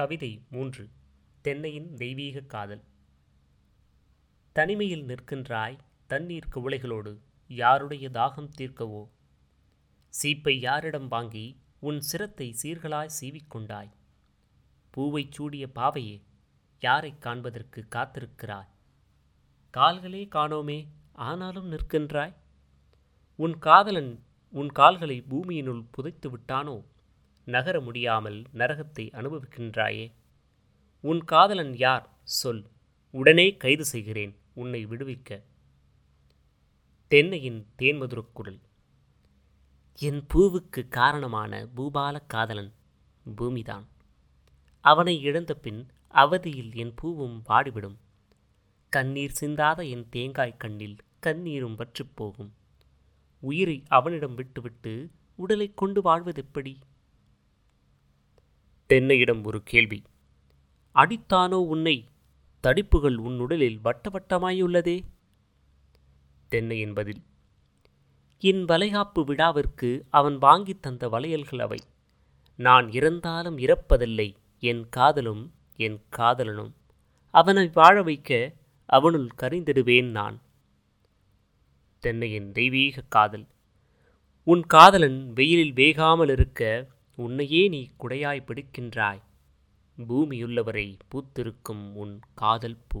கவிதை மூன்று. தென்னையின் தெய்வீக காதல். தனிமையில் நிற்கின்றாய் தண்ணீர் குவளைகளோடு யாருடைய தாகம் தீர்க்கவோ? சீப்பை யாரிடம் வாங்கி உன் சிரத்தை சீர்களாய் சீவிக்கொண்டாய்? பூவைச் சூடிய பாவையே யாரைக் காண்பதற்கு காத்திருக்கிறாய்? கால்களே காணோமே ஆனாலும் நிற்கின்றாய்? உன் காதலன் உன் கால்களை பூமியினுள் புதைத்து விட்டானோ? நகர முடியாமல் நரகத்தை அனுபவிக்கின்றாயே. உன் காதலன் யார்? சொல். உடனே கைது செய்கிறேன். உன்னை விடுவிக்க. தென்னையின் தேன்மதுரக்குரல் என் பூவுக்கு காரணமான பூபால காதலன் பூமிதான். அவனை இழந்த பின் அவதியில் என் பூவும் வாடிவிடும். கண்ணீர் சிந்தாத என் தேங்காய் கண்ணில் கண்ணீரும் வற்றிப் போகும். உயிரை அவனிடம் விட்டுவிட்டு உடலை கொண்டு வாழ்வதெப்படி தென்னையிடம் ஒரு கேள்வி. அடித்தானோ உன்னை? தடிப்புகள் உன் உடலில் வட்ட வட்டமாயுள்ளதே தென்னையின் பதில் என் வளைகாப்பு விழாவிற்கு அவன் வாங்கித் தந்த வளையல்கள் அவை. நான் இறந்தாலும் இறப்பதில்லை என் காதலும் என் காதலனும். அவனை வாழ வைக்க அவனுள் கரிந்திடுவேன் நான். தென்னையின் தெய்வீக காதல். உன் காதலன் வெயிலில் வேகாமல் இருக்க உன்னையே நீ குடையாய் பிடிக்கின்றாய். பூமியுள்ளவரை பூத்திருக்கும் உன் காதல் பூ.